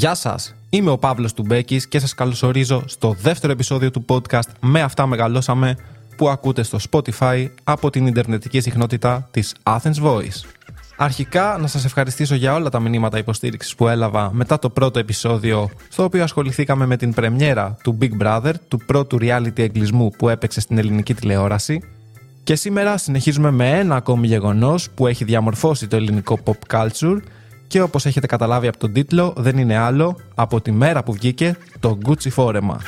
Γεια σας, είμαι ο Παύλος Τουμπέκης και σας καλωσορίζω στο δεύτερο επεισόδιο του podcast «Με αυτά μεγαλώσαμε» που ακούτε στο Spotify από την Ιντερνετική συχνότητα της Athens Voice. Αρχικά να σας ευχαριστήσω για όλα τα μηνύματα υποστήριξης που έλαβα μετά το πρώτο επεισόδιο στο οποίο ασχοληθήκαμε με την πρεμιέρα του Big Brother, του πρώτου reality εγκλισμού που έπαιξε στην ελληνική τηλεόραση και σήμερα συνεχίζουμε με ένα ακόμη γεγονός που έχει διαμορφώσει το ελληνικό pop culture και όπως έχετε καταλάβει από τον τίτλο δεν είναι άλλο από τη μέρα που βγήκε το Gucci φόρεμα.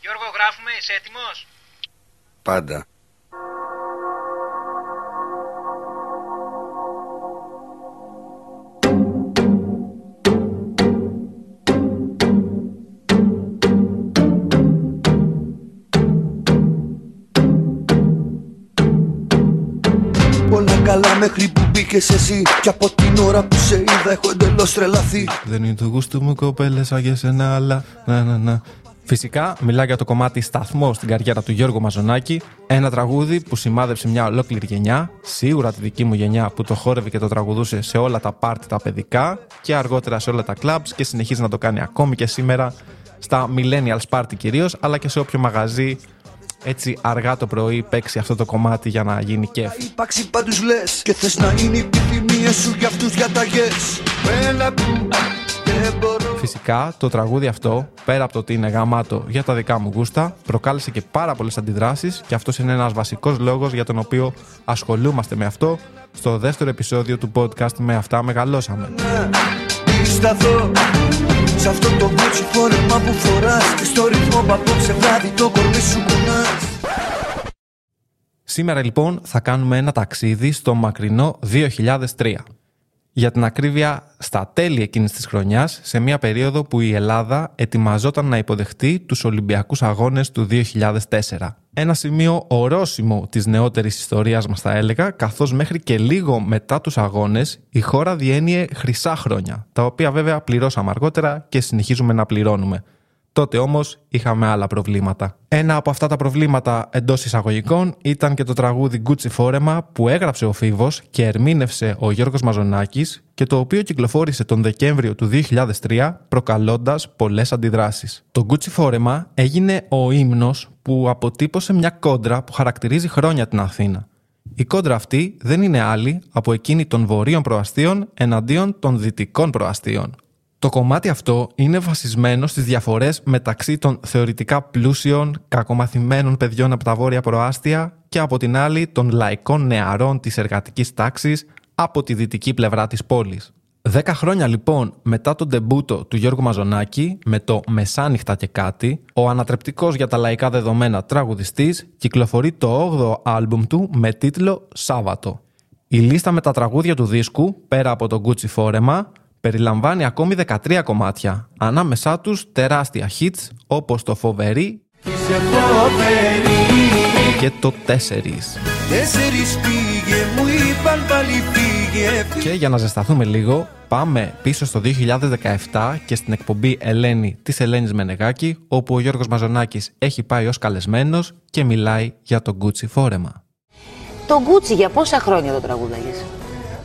Γιώργο, γράφουμε, είσαι έτοιμος; Πάντα. Καλά μέχρι που μπήκες εσύ. Και από την ώρα που σε είδα έχω εντελώς τρελαθεί. Δεν είναι το γούστο μου κοπέλες σαν για σένα αλλά να να να. Φυσικά, μιλά για το κομμάτι σταθμό στην καριέρα του Γιώργου Μαζονάκη. Ένα τραγούδι που σημάδεψε μια ολόκληρη γενιά, σίγουρα τη δική μου γενιά που το χόρευε και το τραγουδούσε σε όλα τα πάρτι τα παιδικά και αργότερα σε όλα τα clubs και συνεχίζει να το κάνει ακόμη και σήμερα στα millennials party κυρίως, αλλά και σε όποιο μαγαζί έτσι αργά το πρωί παίξει αυτό το κομμάτι για να γίνει κέφ. Θα υπάρξει πάντως λες Και θες να είναι οι επιθυμίες σου για αυτούς διαταγές Έλα που δεν μπορώ Φυσικά, το τραγούδι αυτό, πέρα από το ότι είναι γαμάτο για τα δικά μου γούστα, προκάλεσε και πάρα πολλές αντιδράσεις και αυτός είναι ένας βασικός λόγος για τον οποίο ασχολούμαστε με αυτό στο δεύτερο επεισόδιο του podcast Με Αυτά Μεγαλώσαμε. να σταθώ Σ' αυτό το κότσι φόρεμα που φοράς Και στο ρυθμό που απόψε βράδυ το κορμί σου κουνάς Σήμερα λοιπόν θα κάνουμε ένα ταξίδι στο μακρινό 2003. Για την ακρίβεια, στα τέλη εκείνης της χρονιάς, σε μια περίοδο που η Ελλάδα ετοιμαζόταν να υποδεχτεί τους Ολυμπιακούς Αγώνες του 2004. Ένα σημείο ορόσημο της νεότερης ιστορίας μας θα έλεγα, καθώς μέχρι και λίγο μετά τους αγώνες η χώρα διένυε χρυσά χρόνια, τα οποία βέβαια πληρώσαμε αργότερα και συνεχίζουμε να πληρώνουμε. Τότε όμως είχαμε άλλα προβλήματα. Ένα από αυτά τα προβλήματα εντός εισαγωγικών ήταν και το τραγούδι Gucci Φόρεμα που έγραψε ο Φίβος και ερμήνευσε ο Γιώργος Μαζονάκης και το οποίο κυκλοφόρησε τον Δεκέμβριο του 2003 προκαλώντας πολλές αντιδράσεις. Το Gucci Φόρεμα έγινε ο ύμνος που αποτύπωσε μια κόντρα που χαρακτηρίζει χρόνια την Αθήνα. Η κόντρα αυτή δεν είναι άλλη από εκείνη των βορείων προαστίων εναντίον των δυτικών προαστίων. Το κομμάτι αυτό είναι βασισμένο στις διαφορές μεταξύ των θεωρητικά πλούσιων, κακομαθημένων παιδιών από τα βόρεια προάστια και από την άλλη των λαϊκών νεαρών της εργατικής τάξης από τη δυτική πλευρά της πόλης. Δέκα χρόνια λοιπόν μετά τον ντεμπούτο του Γιώργου Μαζονάκη με το «Μεσάνυχτα και κάτι», ο ανατρεπτικός για τα λαϊκά δεδομένα τραγουδιστής κυκλοφορεί το 8ο άλμπουμ του με τίτλο «Σάββατο». Η λίστα με τα τραγούδια του δίσκου, πέρα από το Gucci φόρεμα, περιλαμβάνει ακόμη 13 κομμάτια, ανάμεσά τους τεράστια hits όπως το «Φοβερή» Είσαι φοβερή και το «4». Τέσσερις πήγε μου είπαν πάλι φύγε Και για να ζεσταθούμε λίγο, πάμε πίσω στο 2017 και στην εκπομπή Ελένη της Ελένης Μενεγάκη, όπου ο Γιώργος Μαζονάκης έχει πάει ως καλεσμένος και μιλάει για το Gucci φόρεμα. Το Γκούτσι για πόσα χρόνια το τραγουδάγες;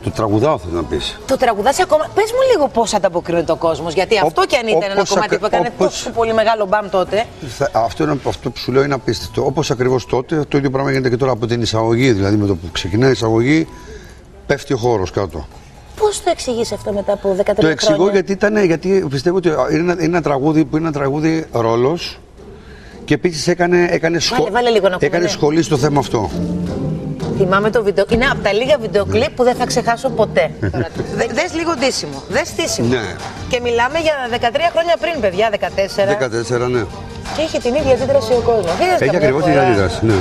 Το τραγουδάω θέλω να πεις. Το τραγουδάς ακόμα. Πες μου λίγο πώς ανταποκρίνεται ο κόσμος, γιατί αυτό κι αν ήταν ένα όπως κομμάτι ακα- που έκανε όπως- τόσο πολύ μεγάλο μπαμ τότε. Θα- Αυτό, είναι, αυτό που σου λέω είναι απίστευτο. Όπως ακριβώς τότε, το ίδιο πράγμα γίνεται και τώρα από την εισαγωγή. Δηλαδή με το που ξεκινάει η εισαγωγή, πέφτει ο χώρος κάτω. Πώς το εξηγείς αυτό μετά από 13 Το εξηγώ χρόνια; γιατί, ήταν, γιατί πιστεύω ότι είναι ένα, είναι ένα τραγούδι που είναι ένα τραγούδι ρόλος και επίσης έκανε, έκανε, σχο- βάλε λίγο να ακούμε, έκανε ναι. σχολή στο θέμα αυτό. Θυμάμαι το βίντεο. Είναι από τα λίγα βιντεοκλίπ που δεν θα ξεχάσω ποτέ. Δε, δες λίγο ντύσιμο. Δες στήσιμο. Ναι. Και μιλάμε για 13 χρόνια πριν, παιδιά, 14. 14, ναι. Και είχε την ίδια αντίδραση ο κόσμος. Είδες Έχει καμιά ακριβώς την φορά; αντίδραση. Ναι.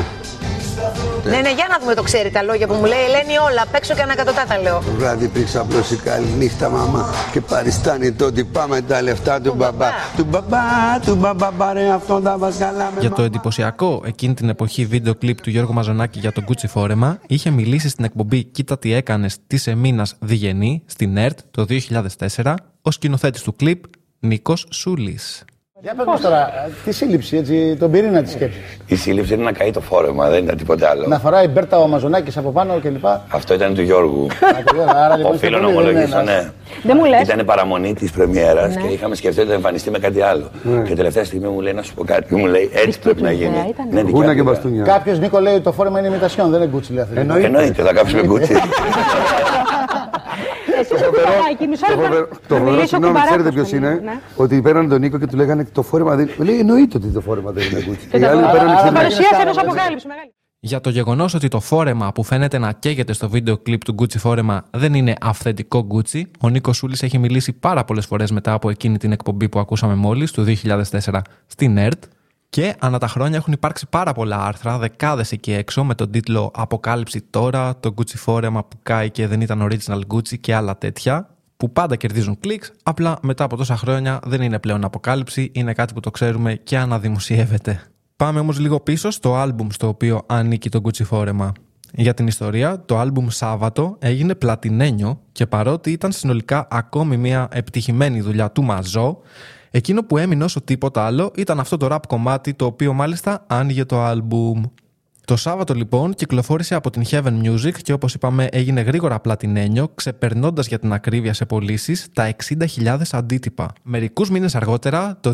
Ναι, ναι, για να δούμε το ξέρει τα λόγια που μου λέει. Ελένη, όλα απ' έξω και ανακατοτά τα λέω. Το βράδυ πήξα απλώς η καλή νύχτα μαμά Και παριστάνει το ότι πάμε τα λεφτά του μπαμπά Του μπαμπά, του μπαμπά πάρε αυτό τα βασκαλά με Για το εντυπωσιακό εκείνη την εποχή βίντεο κλιπ του Γιώργου Μαζονάκη για τον Gucci φόρεμα είχε μιλήσει στην εκπομπή Κοίτα τι έκανες της Εμίνας Διγενή στην ΕΡΤ το 2004 ο σκηνοθέτης του κλιπ Νίκος Σούλης. Για πες μας τώρα, τη σύλληψη, έτσι, τον πυρήνα της σκέψης. Η σύλληψη είναι να καεί το φόρεμα, δεν ήταν τίποτα άλλο. Να φοράει μπέρτα ο Μαζονάκης από πάνω κλπ. Αυτό ήταν του Γιώργου. Άρα λοιπόν Οφείλω να είστε πολύ, ομολογήσω, δεν είναι ναι. Δεν μου λες. Ήταν παραμονή της πρεμιέρας Ναι. και είχαμε σκεφτεί ότι θα εμφανιστεί με κάτι άλλο. Και τελευταία στιγμή μου λέει να σου πω κάτι. Μου λέει έτσι πρέπει να γίνει. ήταν. Ναι, δικιά Γούνα και του ιδέα. μπαστούνια Κάποιος Νίκο λέει ότι το φόρεμα είναι ημιτασιόν, δεν είναι γκούτσι λέει αυτή. Εννοείται, θα κάψουμε κούτσι. Εσύ είσαι κουμπαράκι, μισό Το λεπτό. φοβερό, το Να φοβερό μιλήσω συγγνώμη, κουμπαράκος ξέρετε ποιος θα είναι; μιλήσω, ναι. Ότι παίρνανε τον Νίκο και του λέγανε το φόρεμα δεν. Λέει εννοείται ότι το φόρεμα δεν είναι γκούτσι. Και Οι τα άλλοι φορά- παίρνανε Άρα, ξεμένα. Παρουσίασε ενός αποκάλυψης μεγάλη. Για το γεγονός ότι το φόρεμα που φαίνεται να καίγεται στο βίντεο κλιπ του Gucci φόρεμα δεν είναι αυθεντικό Gucci, ο Νίκος Σούλης έχει μιλήσει πάρα πολλές φορές μετά από εκείνη την εκπομπή που ακούσαμε μόλις, του 2004 στην ΕΡΤ. Και ανά τα χρόνια έχουν υπάρξει πάρα πολλά άρθρα, δεκάδες εκεί έξω, με τον τίτλο Αποκάλυψη τώρα, το Gucci φόρεμα που κάει και δεν ήταν original Gucci και άλλα τέτοια, που πάντα κερδίζουν κλικς, απλά μετά από τόσα χρόνια δεν είναι πλέον αποκάλυψη, είναι κάτι που το ξέρουμε και αναδημοσιεύεται. Πάμε όμως λίγο πίσω στο άλμπουμ στο οποίο ανήκει το Gucci φόρεμα. Για την ιστορία, το άλμπουμ Σάββατο έγινε πλατινένιο και παρότι ήταν συνολικά ακόμη μια επιτυχημένη δουλειά του Μαζό, εκείνο που έμεινε όσο τίποτα άλλο ήταν αυτό το rap κομμάτι το οποίο μάλιστα άνοιγε το άλμπουμ. Το Σάββατο λοιπόν κυκλοφόρησε από την Heaven Music και όπως είπαμε έγινε γρήγορα πλατινένιο, ξεπερνώντας για την ακρίβεια σε πωλήσεις τα 60.000 αντίτυπα. Μερικούς μήνες αργότερα, το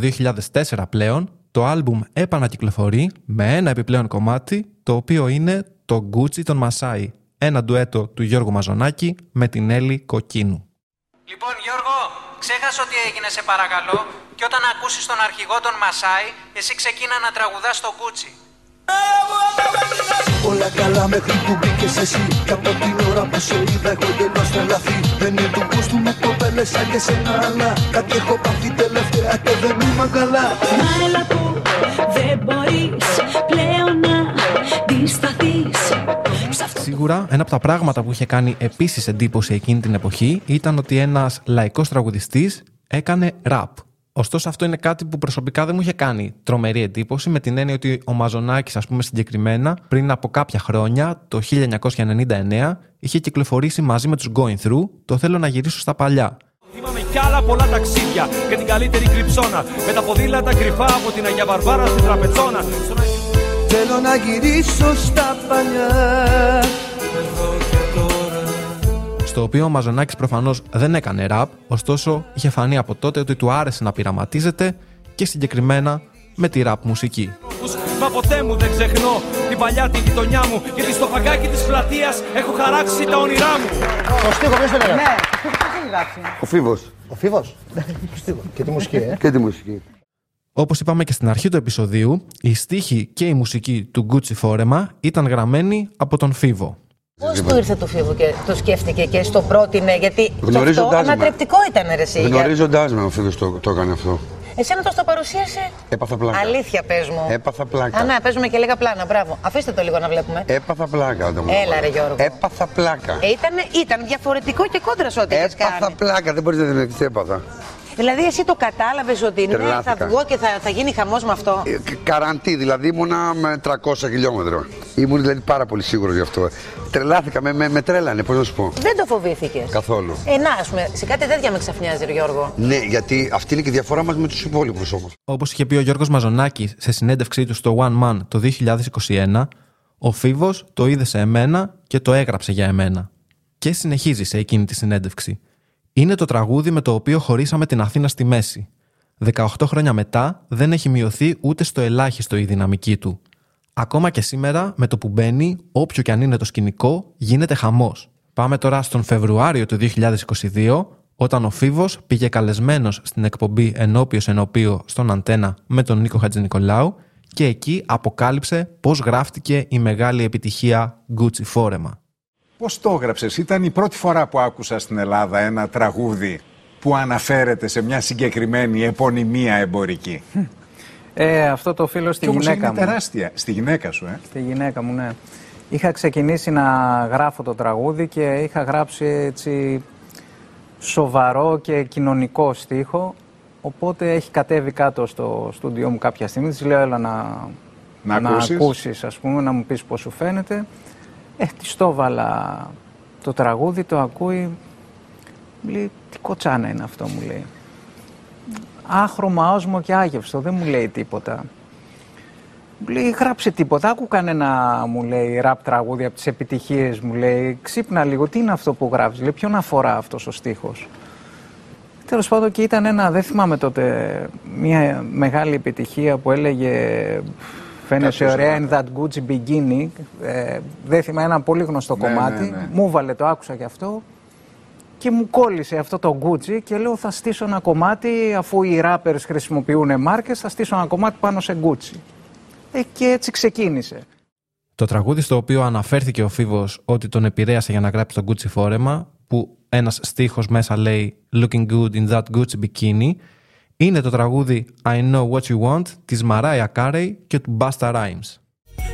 2004 πλέον, το άλμπουμ επανακυκλοφορεί με ένα επιπλέον κομμάτι, το οποίο είναι το Gucci των Μασάι, ένα ντουέτο του Γιώργου Μαζονάκη με την Έλλη Κοκκίνου. Λοιπόν, Γιώργο, ξέχασε ότι έγινε σε παρακαλώ και όταν ακούσεις τον αρχηγό των Μασάι, εσύ ξεκίνα να τραγουδάς το Gucci. Όλα καλά μέχρι που μπήκες εσύ Κι από την ώρα που σε είδα έχω γελώσει τρελαθεί Δεν είναι του γούστου με κοπέλες σαν και σένα Αλλά κάτι έχω πάθει τελευταία και δεν είμαι καλά Μα έλα που δεν μπορείς πλέον να αντισταθείς Σ' αυτό Σίγουρα, ένα από τα πράγματα που είχε κάνει επίσης εντύπωση εκείνη την εποχή ήταν ότι ένας λαϊκός τραγουδιστής έκανε ραπ. Ωστόσο, αυτό είναι κάτι που προσωπικά δεν μου είχε κάνει τρομερή εντύπωση, με την έννοια ότι ο Μαζονάκης, ας πούμε συγκεκριμένα, πριν από κάποια χρόνια, το 1999, είχε κυκλοφορήσει μαζί με τους Going Through το Θέλω να γυρίσω στα παλιά. Θυμάμαι κι άλλα πολλά ταξίδια και την καλύτερη κρυψώνα. Με τα ποδήλατα κρυφά από την Αγία Βαρβάρα στην Τραπετσόνα. Στον Αγιο- Θέλω να γυρίσω στα παλιά Στο οποίο ο Μαζονάκης προφανώς δεν έκανε ραπ, ωστόσο είχε φανεί από τότε ότι του άρεσε να πειραματίζεται και συγκεκριμένα με τη ραπ μουσική. τους, Μα ποτέ μου δεν ξεχνώ την παλιά τη γειτονιά μου. Γιατί στο φαγκάκι της πλατείας έχω χαράξει τα όνειρά μου. Το στίχο ποιος το λέγανε. Ναι, ποιος έχει γράψει. Ο Φίβος Ο Φίβος; Το στίχο. Και τη μουσική, ε. και τη μουσική. Όπως είπαμε και στην αρχή του επεισοδίου, η στίχη και η μουσική του Gucci φόρεμα ήταν γραμμένη από τον Φίβο. Πώς του ήρθε του Φίβου και το σκέφτηκε και στο πρότεινε, γιατί και αυτό Γνωρίζοντάς με. ανατρεπτικό ήταν ρε εσύ. για- Γνωρίζοντάς με ο Φίβος το, το έκανε αυτό. Εσένα το στο παρουσίασε; Έπαθα πλάκα. Αλήθεια πες μου. Έπαθα πλάκα. Α, να, παίζουμε και λίγα πλάνα, μπράβο. Αφήστε το λίγο να βλέπουμε. Έπαθα πλάκα όταν μου το Έλα, έβαλε. ρε, Γιώργο. Έπαθα πλάκα. Ε, ήτανε, ήταν διαφορετικό και κόντρα σε ό,τι έχεις Έπαθα κάνει. πλάκα. Δεν μπορείς να δημιουργήσεις έπαθα. Δηλαδή, εσύ το κατάλαβες ότι ναι, θα Τρελάθηκα. βγω και θα, θα γίνει χαμός με αυτό; Ε, κα- Καραντί, δηλαδή ήμουνα με 300 χιλιόμετρα. Ήμουν δηλαδή πάρα πολύ σίγουρος γι' αυτό. Τρελάθηκα, με, με, με τρέλανε, πώς να σου πω. Δεν το φοβήθηκες; Καθόλου. Ε, να, ας πούμε, σε κάτι τέτοια με ξαφνιάζει, ρε Γιώργο. Ναι, γιατί αυτή είναι και η διαφορά μας με τους υπόλοιπους όμως. Όπως είχε πει ο Γιώργος Μαζονάκης σε συνέντευξή του στο One Man το 2021, ο Φίβος το είδε σε εμένα και το έγραψε για εμένα. Και συνεχίζει σε εκείνη τη συνέντευξη. Είναι το τραγούδι με το οποίο χωρίσαμε την Αθήνα στη μέση. 18 χρόνια μετά δεν έχει μειωθεί ούτε στο ελάχιστο η δυναμική του. Ακόμα και σήμερα, με το που μπαίνει, όποιο και αν είναι το σκηνικό, γίνεται χαμός. Πάμε τώρα στον Φεβρουάριο του 2022, όταν ο Φίβος πήγε καλεσμένος στην εκπομπή Ενώπιος Ενωπίο στον Αντένα με τον Νίκο Χατζηνικολάου και εκεί αποκάλυψε πώς γράφτηκε η μεγάλη επιτυχία Gucci φόρεμα. Πώς το έγραψες, ήταν η πρώτη φορά που άκουσα στην Ελλάδα ένα τραγούδι που αναφέρεται σε μια συγκεκριμένη επωνυμία εμπορική. Ε, αυτό το οφείλω στη Και όμως γυναίκα είναι μου. τεράστια. Στη γυναίκα σου, ε. Στη γυναίκα μου, ναι. είχα ξεκινήσει να γράφω το τραγούδι και είχα γράψει έτσι σοβαρό και κοινωνικό στίχο. Οπότε έχει κατέβει κάτω στο στούντιό μου κάποια στιγμή. Της λέω έλα να, Να ακούσεις. ακούσεις, ας πούμε, να μου πεις πώς σου φαίνεται. Ε, της το έβαλα το τραγούδι, το ακούει. Μου λέει, τι κοτσάνα είναι αυτό, μου λέει. Άχρωμα, όσμο και άγευστο, δεν μου λέει τίποτα. Μου λέει, γράψε τίποτα. Άκου κανένα, μου λέει, ραπ τραγούδι από τις επιτυχίες, μου λέει. Ξύπνα λίγο, τι είναι αυτό που γράφεις. Λέει, ποιον αφορά αυτός ο στίχος. Τέλος πάντων και ήταν ένα, δεν θυμάμαι τότε, μια μεγάλη επιτυχία που έλεγε Φαίνεσαι Κάποιος ωραία να- in that Gucci bikini. Ε, δεν θυμάμαι ένα πολύ γνωστό Ναι, κομμάτι. ναι, ναι. Μου βάλε το άκουσα και αυτό και μου κόλλησε αυτό το Gucci και λέω θα στήσω ένα κομμάτι αφού οι rappers χρησιμοποιούν μάρκες θα στήσω ένα κομμάτι πάνω σε Gucci. Ε, και έτσι ξεκίνησε. Το τραγούδι στο οποίο αναφέρθηκε ο Φίβος ότι τον επηρέασε για να γράψει το Gucci φόρεμα, που ένας στίχος μέσα λέει Looking good in that Gucci bikini, είναι το τραγούδι I know what you want της Mariah Carey και του Busta Rhymes.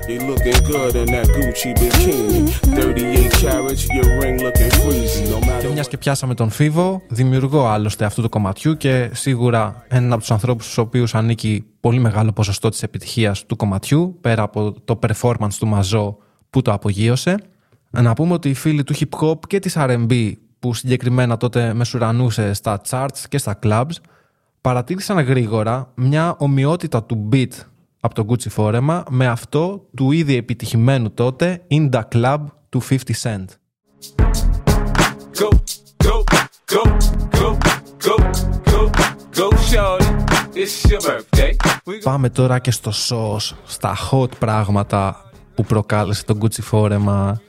You looking good in that Gucci bikini. 38 carats, your ring looking freezy. No matter Και μιας και πιάσαμε τον Φίβο, δημιουργό άλλωστε αυτού του κομματιού και σίγουρα έναν από τους ανθρώπους στους οποίους ανήκει πολύ μεγάλο ποσοστό της επιτυχίας του κομματιού, πέρα από το performance του Μαζό που το απογείωσε. Να πούμε ότι οι φίλοι του hip hop και της RB, που συγκεκριμένα τότε μεσουρανούσε στα charts και στα clubs, παρατήρησαν γρήγορα μια ομοιότητα του beat από το Gucci φόρεμα με αυτό του ήδη επιτυχημένου τότε In The Club του 50 Cent. Go, go, go, go, go, go, go, shorty. It's your birthday. We Πάμε τώρα και στο σως, στα hot πράγματα που προκάλεσε το Gucci φόρεμα.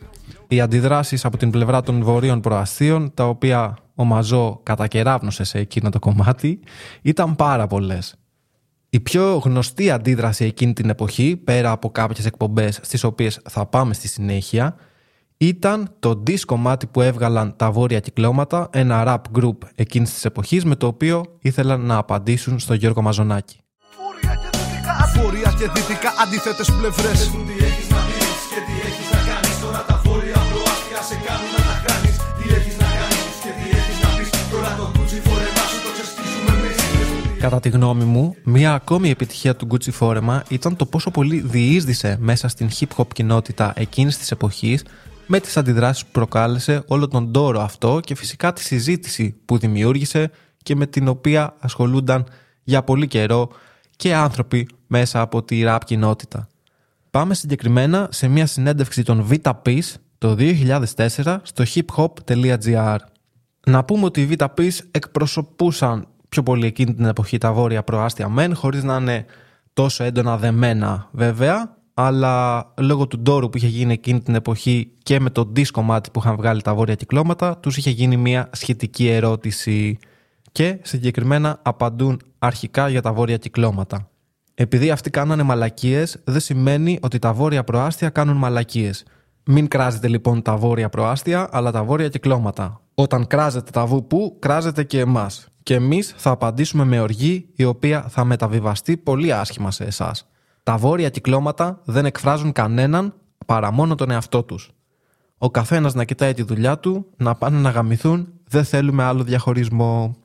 Οι αντιδράσεις από την πλευρά των βορείων προαστίων, τα οποία ο Μαζό κατακεράβνωσε σε εκείνο το κομμάτι, ήταν πάρα πολλές. Η πιο γνωστή αντίδραση εκείνη την εποχή, πέρα από κάποιες εκπομπές στις οποίες θα πάμε στη συνέχεια, ήταν το diss κομμάτι που έβγαλαν τα βόρεια κυκλώματα, ένα rap group εκείνης της εποχής, με το οποίο ήθελαν να απαντήσουν στον Γιώργο Μαζονάκη. Βόρεια και δυτικά αντίθετες πλευρές Κατά τη γνώμη μου, μία ακόμη επιτυχία του Gucci φόρεμα ήταν το πόσο πολύ διείσδησε μέσα στην hip hop κοινότητα εκείνης της εποχής με τις αντιδράσεις που προκάλεσε όλο τον τόρο αυτό και φυσικά τη συζήτηση που δημιούργησε και με την οποία ασχολούνταν για πολύ καιρό και άνθρωποι μέσα από τη rap κοινότητα. Πάμε συγκεκριμένα σε μια συνέντευξη των Vita Peace το 2004 στο hiphop.gr. Να πούμε ότι οι Vita Peace εκπροσωπούσαν πιο πολύ εκείνη την εποχή τα βόρεια προάστια μεν, χωρίς να είναι τόσο έντονα δεμένα βέβαια, αλλά λόγω του ντόρου που είχε γίνει εκείνη την εποχή και με το disc κομμάτι που είχαν βγάλει τα βόρεια κυκλώματα, τους είχε γίνει μια σχετική ερώτηση και συγκεκριμένα απαντούν αρχικά για τα βόρεια κυκλώματα. Επειδή αυτοί κάνανε μαλακίες, δεν σημαίνει ότι τα βόρεια προάστια κάνουν μαλακίες. Μην κράζετε λοιπόν τα βόρεια προάστια, αλλά τα βόρεια κυκλώματα. Όταν κράζετε τα βουπού, κράζετε και εμάς. Και εμείς θα απαντήσουμε με οργή, η οποία θα μεταβιβαστεί πολύ άσχημα σε εσάς. Τα βόρεια κυκλώματα δεν εκφράζουν κανέναν παρά μόνο τον εαυτό τους. Ο καθένας να κοιτάει τη δουλειά του, να πάνε να γαμηθούν, δεν θέλουμε άλλο διαχωρισμό.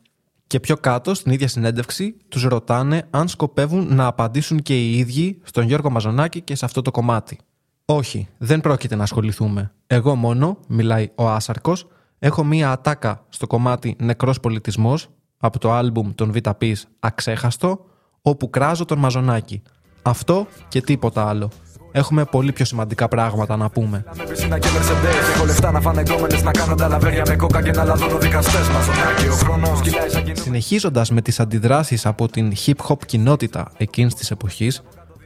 Και πιο κάτω, στην ίδια συνέντευξη, τους ρωτάνε αν σκοπεύουν να απαντήσουν και οι ίδιοι στον Γιώργο Μαζονάκη και σε αυτό το κομμάτι. Όχι, δεν πρόκειται να ασχοληθούμε. Εγώ μόνο, μιλάει ο Άσαρκος, έχω μία ατάκα στο κομμάτι «Νεκρός πολιτισμός» από το άλμπουμ των VTP's «Αξέχαστο», όπου κράζω τον Μαζονάκη. Αυτό και τίποτα άλλο. Έχουμε πολύ πιο σημαντικά πράγματα να πούμε. Με πισίνα και Mercedes Έχω λεφτά να φάνε γκόμενες Να κάνουν τα λαβέρια με κόκα και να λαδώνουν δικαστές Μαζονάκι ο χρόνος κυλάει σαν κινούμενο Συνεχίζοντας με τις αντιδράσεις από την hip hop κοινότητα εκείνης της εποχής,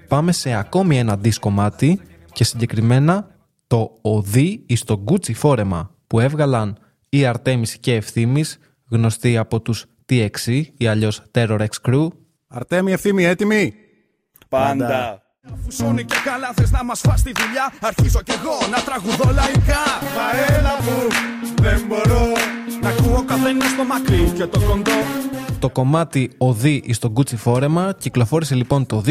πάμε σε ακόμη ένα disc κομμάτι και συγκεκριμένα το Οδύ εις το Gucci φόρεμα που έβγαλαν η Αρτέμις και Ευθύμης γνωστοί από τους TXE ή αλλιώς Terror X Crew Αρτέμι, ευθύμη, έτοιμη; Πάντα. Φουσώνει και καλά θες να μας φας τη δουλειά; Αρχίζω κι εγώ να τραγουδώ λαϊκά Μα έλα μου, δεν μπορώ Να ακούω καθένα στο μακρύ και το κοντό Το κομμάτι Οδύ εις το Gucci φόρεμα κυκλοφόρησε λοιπόν το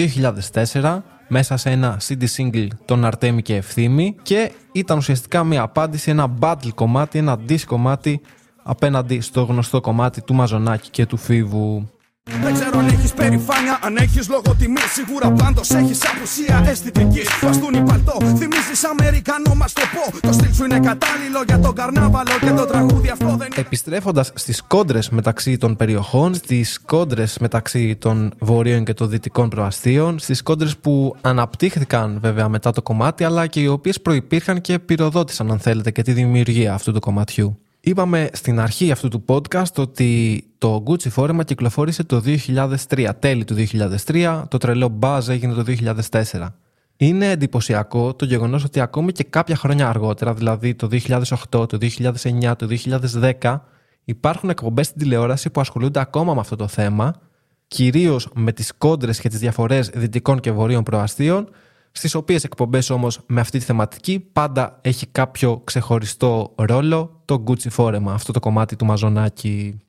2004 μέσα σε ένα CD single των Αρτέμι και Ευθύμη και ήταν ουσιαστικά μια απάντηση, ένα battle κομμάτι, ένα diss κομμάτι απέναντι στο γνωστό κομμάτι του Μαζονάκη και του Φίβου. Δεν ξέρω αν έχεις περηφάνεια, αν έχεις λόγο τιμή. Σίγουρα πάντως έχεις απουσία αισθητική. Βαστούν παλτό, θυμίζεις Αμερικανό, μας το πω. Το στυλ σου είναι κατάλληλο για τον καρνάβαλο και το τραγούδι αυτό δεν είναι. Επιστρέφοντας στις κόντρες μεταξύ των περιοχών, στις κόντρες μεταξύ των βορείων και των δυτικών προαστίων, στις κόντρες που αναπτύχθηκαν βέβαια μετά το κομμάτι, αλλά και οι οποίες προπήρχαν και πυροδότησαν, αν θέλετε, και τη δημιουργία αυτού του κομματιού. Είπαμε στην αρχή αυτού του podcast ότι το Gucci φόρεμα κυκλοφόρησε το 2003, τέλη του 2003, το τρελό buzz έγινε το 2004. Είναι εντυπωσιακό το γεγονός ότι ακόμη και κάποια χρόνια αργότερα, δηλαδή το 2008, το 2009, το 2010, υπάρχουν εκπομπές στην τηλεόραση που ασχολούνται ακόμα με αυτό το θέμα, κυρίως με τις κόντρες και τις διαφορές δυτικών και βορείων προαστίων, στις οποίες εκπομπές όμως με αυτή τη θεματική πάντα έχει κάποιο ξεχωριστό ρόλο το Gucci φόρεμα, αυτό το κομμάτι του Μαζονάκη.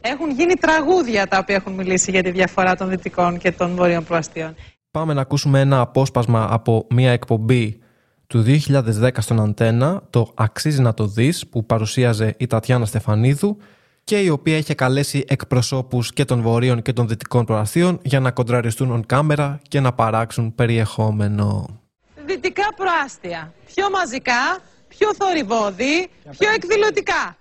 Έχουν γίνει τραγούδια τα οποία έχουν μιλήσει για τη διαφορά των δυτικών και των βόρειων προαστίων. Πάμε να ακούσουμε ένα απόσπασμα από μια εκπομπή του 2010 στον Αντένα, το «Αξίζει να το δεις» που παρουσίαζε η Τατιάνα Στεφανίδου και η οποία είχε καλέσει εκπροσώπους και των βορείων και των δυτικών προαστίων για να κοντραριστούν on κάμερα και να παράξουν περιεχόμενο. Δυτικά προάστια. Πιο μαζικά, πιο θορυβόδη, πιο εκδηλωτικά.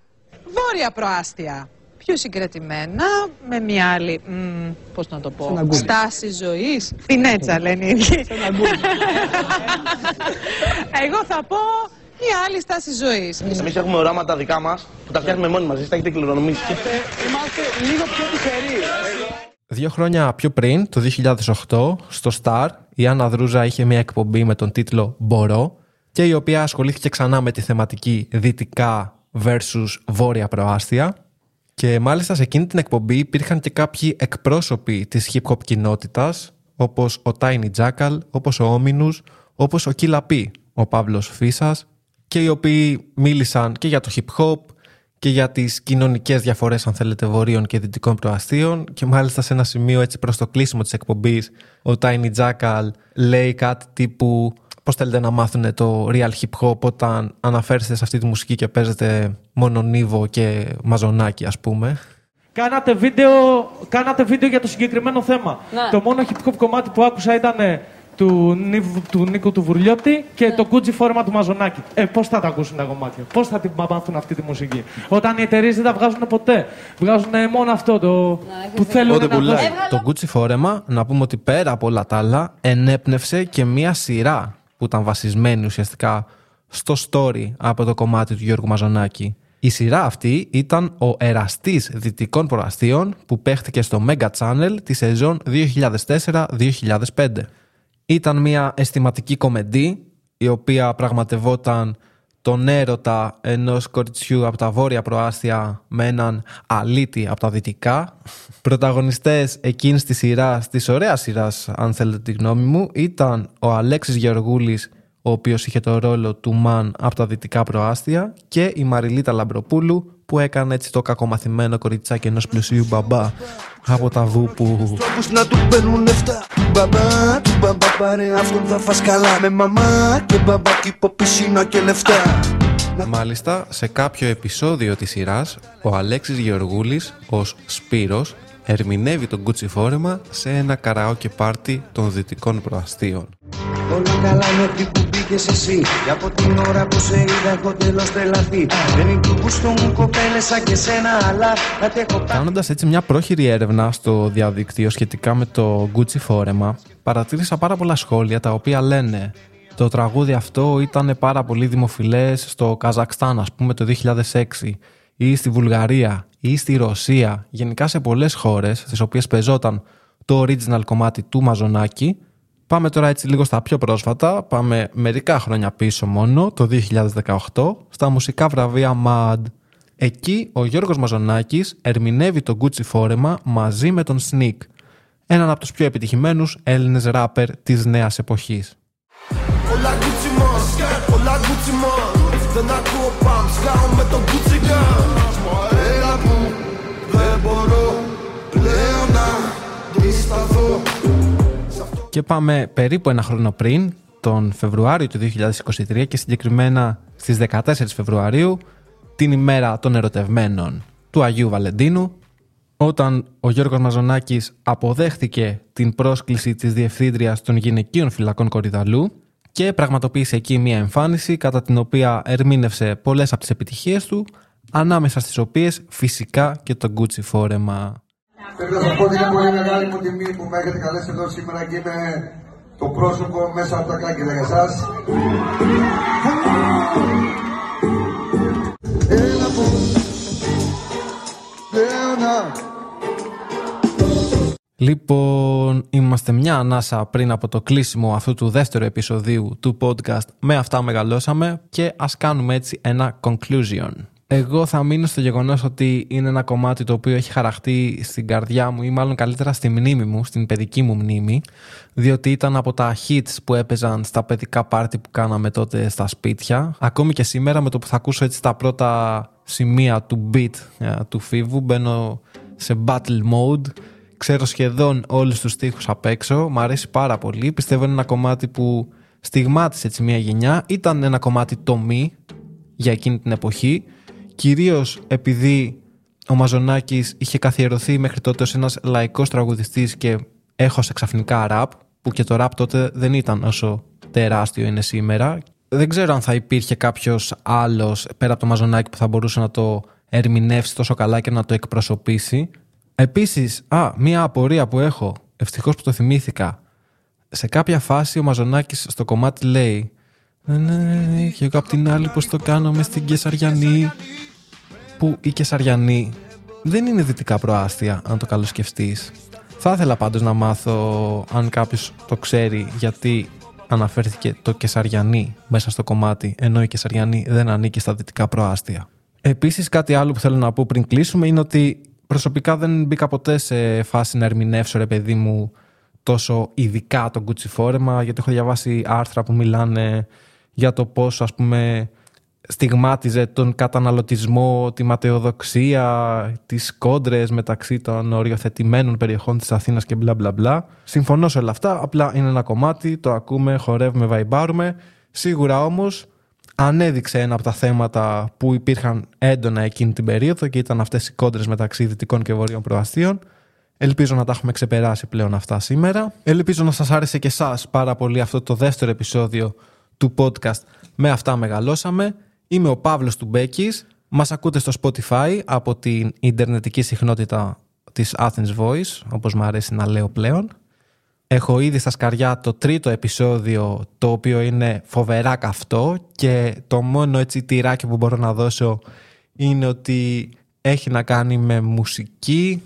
Βόρεια προάστια. Πιο συγκρατημένα, με μια άλλη, μ, πώς να το πω, στάση ζωής. Φινέτσα λένε οι ίδιοι. Εγώ θα πω μια άλλη στάση ζωής. Εμείς έχουμε οράματα δικά μας που τα φτιάχνουμε μόνοι μας. Εσείς τα έχετε κληρονομήσει. Είμαστε λίγο πιο τυχεροί. Δύο χρόνια πιο πριν, το 2008, στο Star, η Άννα Δρούζα είχε μια εκπομπή με τον τίτλο «Μπορώ» και η οποία ασχολήθηκε ξανά με τη θεματική δυτικά versus βόρεια προάστια και μάλιστα σε εκείνη την εκπομπή υπήρχαν και κάποιοι εκπρόσωποι της hip-hop κοινότητας όπως ο Tiny Jackal, όπως ο Ominous, όπως ο Killa P, ο Παύλος Φίσας και οι οποίοι μίλησαν και για το hip-hop και για τις κοινωνικές διαφορές αν θέλετε βορείων και δυτικών προαστίων και μάλιστα σε ένα σημείο έτσι προς το κλείσιμο της εκπομπής ο Tiny Jackal λέει κάτι τύπου πώς θέλετε να μάθουν το real hip hop όταν αναφέρεστε σε αυτή τη μουσική και παίζετε μόνο Νίβο και Μαζονάκι ας πούμε. Κάνατε βίντεο, κάνατε βίντεο για το συγκεκριμένο θέμα. Ναι. Το μόνο hip hop κομμάτι που άκουσα ήταν ε, του, Νίβ- του Νίκου του Βουρλιώτη και Ναι. το Gucci φόρμα του Μαζονάκη. Ε, πώς θα τα ακούσουν τα κομμάτια, πώς θα την μάθουν αυτή τη μουσική; Όταν οι εταιρείες δεν τα βγάζουν ποτέ. Βγάζουν μόνο αυτό το που θέλουν να ακούσουν. Το Gucci φόρεμα, να πούμε ότι πέρα από όλα τα άλλα, ενέπνευσε και μία σειρά που ήταν βασισμένη ουσιαστικά στο story από το κομμάτι του Γιώργου Μαζονάκη. Η σειρά αυτή ήταν ο εραστής δυτικών προαστίων που παίχτηκε στο Mega Channel τη σεζόν 2004-2005. Ήταν μια αισθηματική κομμεντή η οποία πραγματευόταν τον έρωτα ενός κοριτσιού από τα βόρεια προάστια με έναν αλήτη από τα δυτικά. Πρωταγωνιστές εκείνης της σειράς, της ωραίας σειράς αν θέλετε τη γνώμη μου, ήταν ο Αλέξης Γεωργούλης ο οποίος είχε το ρόλο του Μαν από τα δυτικά προάστια και η Μαριλίτα Λαμπροπούλου που έκανε έτσι το κακομαθημένο κοριτσάκι ενός πλουσίου μπαμπά από τα βούπου. Τρόπους να του παίρνουν λεφτά Του μπαμπά, του μπαμπά πάρε αυτόν θα φας καλά Με μαμά και μπαμπάκι πισίνα και λεφτά Μάλιστα, σε κάποιο επεισόδιο της σειράς, ο Αλέξης Γεωργούλης ως Σπύρος ερμηνεύει τον Gucci φόρεμα σε ένα καραόκε πάρτι των δυτικών προαστίων. Όλα καλά μέχρι που μπήκες εσύ. Και από την ώρα που σε είδα έχω τέλος τρελαθεί. Δεν είναι του γούστο μου κοπέλες σαν και σένα Αλλά να te έχω Κάνοντας έτσι μια πρόχειρη έρευνα στο διαδίκτυο σχετικά με το Gucci φόρεμα, παρατήρησα πάρα πολλά σχόλια τα οποία λένε το τραγούδι αυτό ήταν πάρα πολύ δημοφιλές στο Καζακστάν ας πούμε το 2006 ή στη Βουλγαρία ή στη Ρωσία, γενικά σε πολλές χώρες στις οποίες πεζόταν το original κομμάτι του Μαζονάκη. Πάμε τώρα έτσι λίγο στα πιο πρόσφατα, πάμε μερικά χρόνια πίσω μόνο, το 2018, στα μουσικά βραβεία MAD. Εκεί ο Γιώργος Μαζονάκης ερμηνεύει το Gucci φόρεμα μαζί με τον Sneak, έναν από τους πιο επιτυχημένους Έλληνες ράπερ της νέας εποχής. Όλα Gucci man, όλα Gucci man Δεν ακούω παμ, σκάω με το Gucci Και πάμε περίπου ένα χρόνο πριν, τον Φεβρουάριο του 2023 και συγκεκριμένα στις 14 Φεβρουαρίου, την ημέρα των ερωτευμένων του Αγίου Βαλεντίνου, όταν ο Γιώργος Μαζονάκης αποδέχτηκε την πρόσκληση της Διευθύντριας των Γυναικείων Φυλακών Κορυδαλού και πραγματοποίησε εκεί μια εμφάνιση κατά την οποία ερμήνευσε πολλές από τις επιτυχίες του, ανάμεσα στις οποίες φυσικά και το Gucci φόρεμα. Θέλω να σας πω ότι είναι πολύ μεγάλη μου τιμή που με έχετε καλέσει εδώ σήμερα και είμαι το πρόσωπο μέσα από τα κάγκελα για σας. Ένα που Λέωνα Λοιπόν, είμαστε μια ανάσα πριν από το κλείσιμο αυτού του δεύτερου επεισοδίου του podcast «Με αυτά μεγαλώσαμε» και ας κάνουμε έτσι ένα conclusion. Εγώ θα μείνω στο γεγονός ότι είναι ένα κομμάτι το οποίο έχει χαραχτεί στην καρδιά μου ή μάλλον καλύτερα στη μνήμη μου, στην παιδική μου μνήμη, διότι ήταν από τα hits που έπαιζαν στα παιδικά πάρτι που κάναμε τότε στα σπίτια. Ακόμη και σήμερα με το που θα ακούσω έτσι τα πρώτα σημεία του beat ε, του φίβου μπαίνω σε battle mode. Ξέρω σχεδόν όλους τους στίχους απ' έξω, μου αρέσει πάρα πολύ, πιστεύω είναι ένα κομμάτι που στιγμάτισε έτσι μια γενιά, ήταν ένα κομμάτι τομή για εκείνη την εποχή, κυρίως επειδή ο Μαζονάκης είχε καθιερωθεί μέχρι τότε ως ένας λαϊκός τραγουδιστής και έχωσε ξαφνικά ραπ, που και το ραπ τότε δεν ήταν όσο τεράστιο είναι σήμερα. Δεν ξέρω αν θα υπήρχε κάποιος άλλος πέρα από το Μαζονάκη που θα μπορούσε να το ερμηνεύσει τόσο καλά και να το εκπροσωπήσει. Επίσης, α, μία απορία που έχω, ευτυχώς που το θυμήθηκα. Σε κάποια φάση ο Μαζονάκης στο κομμάτι λέει «Ναι, ναι, ναι, και εγώ απ' την άλλη πως το κάνω μες στην Κεσαριανή» που η Κεσαριανή δεν είναι δυτικά προάστια, αν το καλοσκεφτείς. Θα ήθελα πάντως να μάθω αν κάποιος το ξέρει γιατί αναφέρθηκε το Κεσαριανή μέσα στο κομμάτι, ενώ η Κεσαριανή δεν ανήκει στα δυτικά προάστια. Επίσης κάτι άλλο που θέλω να πω πριν κλείσουμε είναι ότι προσωπικά δεν μπήκα ποτέ σε φάση να ερμηνεύσω ρε παιδί μου τόσο ειδικά το Gucci φόρεμα γιατί έχω διαβάσει άρθρα που μιλάνε για το πώς ας πούμε στιγμάτιζε τον καταναλωτισμό, τη ματαιοδοξία, τις κόντρες μεταξύ των οριοθετημένων περιοχών της Αθήνας και μπλα μπλα μπλα. Συμφωνώ σε όλα αυτά, απλά είναι ένα κομμάτι, το ακούμε, χορεύουμε, βαϊμπάρουμε. Σίγουρα όμως ανέδειξε ένα από τα θέματα που υπήρχαν έντονα εκείνη την περίοδο και ήταν αυτές οι κόντρες μεταξύ δυτικών και βορείων προαστίων. Ελπίζω να τα έχουμε ξεπεράσει πλέον αυτά σήμερα. Ελπίζω να σας άρεσε και εσάς πάρα πολύ αυτό το δεύτερο επεισόδιο του podcast «Με αυτά μεγαλώσαμε». Είμαι ο Παύλος Τουμπέκης. Μας ακούτε στο Spotify από την ιντερνετική συχνότητα της Athens Voice, όπως μου αρέσει να λέω πλέον. Έχω ήδη στα σκαριά το τρίτο επεισόδιο το οποίο είναι φοβερά καυτό και το μόνο έτσι τυράκι που μπορώ να δώσω είναι ότι έχει να κάνει με μουσική.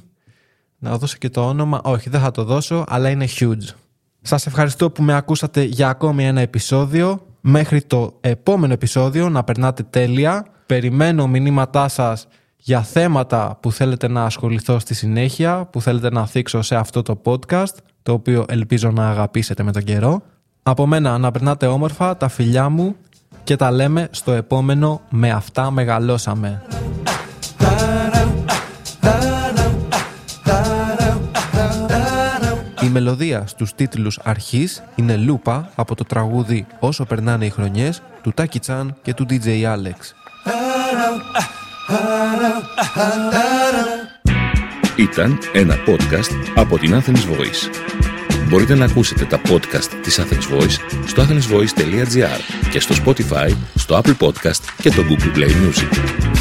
Να δώσω και το όνομα. Όχι, δεν θα το δώσω, αλλά είναι huge. Σας ευχαριστώ που με ακούσατε για ακόμη ένα επεισόδιο. Μέχρι το επόμενο επεισόδιο να περνάτε τέλεια. Περιμένω μηνύματά σας για θέματα που θέλετε να ασχοληθώ στη συνέχεια, που θέλετε να θίξω σε αυτό το podcast, το οποίο ελπίζω να αγαπήσετε με τον καιρό. Από μένα να περνάτε όμορφα, τα φιλιά μου και τα λέμε στο επόμενο «Με αυτά μεγαλώσαμε». Η μελωδία στους τίτλους αρχής είναι λούπα από το τραγούδι «Όσο περνάνε οι χρονιές» του Τάκι Τσάν και του DJ Alex. Ήταν ένα podcast από την Athens Voice. Μπορείτε να ακούσετε τα podcast της Athens Voice στο athensvoice.gr και στο Spotify, στο Apple Podcast και το Google Play Music.